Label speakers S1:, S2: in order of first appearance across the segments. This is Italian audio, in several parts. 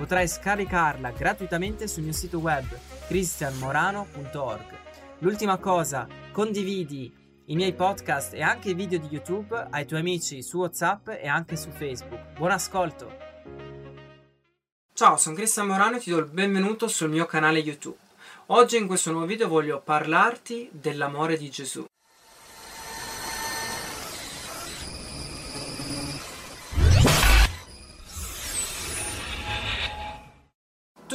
S1: Potrai scaricarla gratuitamente sul mio sito web cristianmorano.org. L'ultima cosa, condividi i miei podcast e anche i video di YouTube ai tuoi amici su WhatsApp e anche su Facebook. Buon ascolto! Ciao, sono Cristian Morano e ti do il benvenuto sul mio canale YouTube. Oggi in questo nuovo video voglio parlarti dell'amore di Gesù.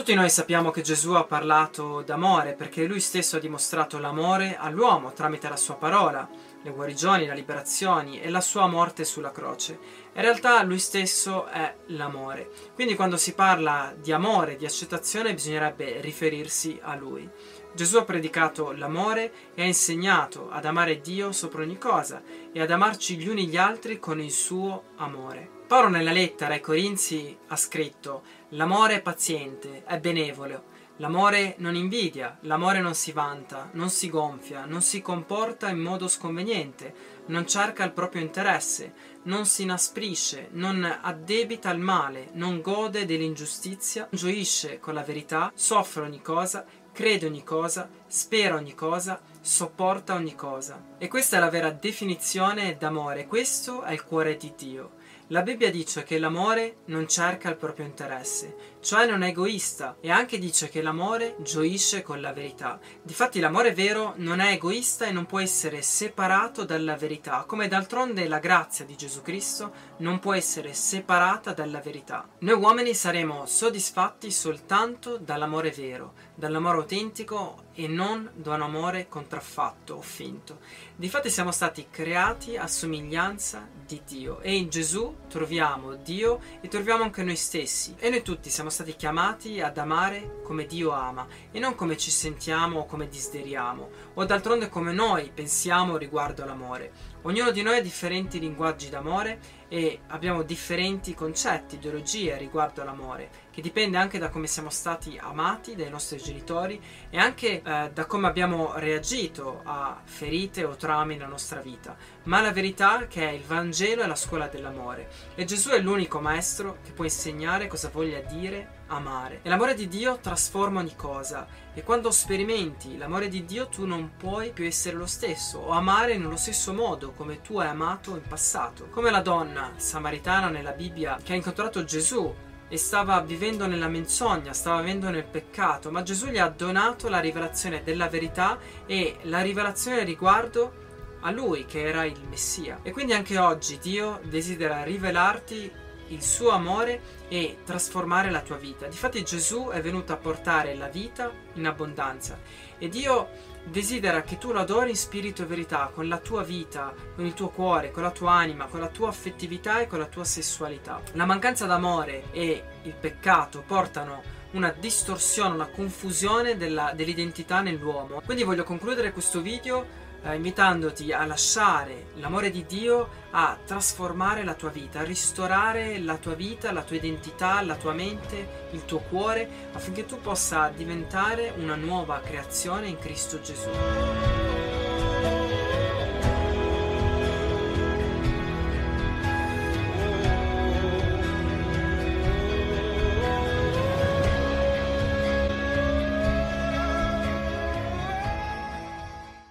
S1: Tutti noi sappiamo che Gesù ha parlato d'amore perché lui stesso ha dimostrato l'amore all'uomo tramite la sua parola, le guarigioni, le liberazioni e la sua morte sulla croce. In realtà lui stesso è l'amore. Quindi quando si parla di amore, di accettazione, bisognerebbe riferirsi a lui. Gesù ha predicato l'amore e ha insegnato ad amare Dio sopra ogni cosa e ad amarci gli uni gli altri con il suo amore. Paolo nella lettera ai Corinzi ha scritto L'amore è paziente, è benevolo, l'amore non invidia, l'amore non si vanta, non si gonfia, non si comporta in modo sconveniente, non cerca il proprio interesse, non si inasprisce, non addebita il male, non gode dell'ingiustizia, gioisce con la verità, soffre ogni cosa, crede ogni cosa, spera ogni cosa, sopporta ogni cosa. E questa è la vera definizione d'amore, questo è il cuore di Dio. La Bibbia dice che l'amore non cerca il proprio interesse, cioè non è egoista e anche dice che l'amore gioisce con la verità. Difatti l'amore vero non è egoista e non può essere separato dalla verità, come d'altronde la grazia di Gesù Cristo non può essere separata dalla verità. Noi uomini saremo soddisfatti soltanto dall'amore vero, dall'amore autentico e non da un amore contraffatto o finto. Difatti siamo stati creati a somiglianza di Dio e in Gesù troviamo Dio e troviamo anche noi stessi e noi tutti siamo stati chiamati ad amare come Dio ama e non come ci sentiamo o come desideriamo o d'altronde come noi pensiamo riguardo all'amore. Ognuno di noi ha differenti linguaggi d'amore e abbiamo differenti concetti, ideologie riguardo all'amore, che dipende anche da come siamo stati amati dai nostri genitori e anche eh, da come abbiamo reagito a ferite o traumi nella nostra vita. Ma la verità è che il Vangelo è la scuola dell'amore e Gesù è l'unico maestro che può insegnare cosa voglia dire amare. E l'amore di Dio trasforma ogni cosa e quando sperimenti l'amore di Dio tu non puoi più essere lo stesso o amare nello stesso modo come tu hai amato in passato. Come la donna samaritana nella Bibbia che ha incontrato Gesù e stava vivendo nella menzogna, stava vivendo nel peccato, ma Gesù gli ha donato la rivelazione della verità e la rivelazione riguardo a lui che era il Messia. E quindi anche oggi Dio desidera rivelarti il suo amore e trasformare la tua vita. Difatti Gesù è venuto a portare la vita in abbondanza e Dio desidera che tu lo adori in spirito e verità, con la tua vita, con il tuo cuore, con la tua anima, con la tua affettività e con la tua sessualità. La mancanza d'amore e il peccato portano una distorsione, una confusione della, dell'identità nell'uomo. Quindi voglio concludere questo video eh, invitandoti a lasciare l'amore di Dio a trasformare la tua vita, a ristorare la tua vita, la tua identità, la tua mente, il tuo cuore, affinché tu possa diventare una nuova creazione in Cristo Gesù.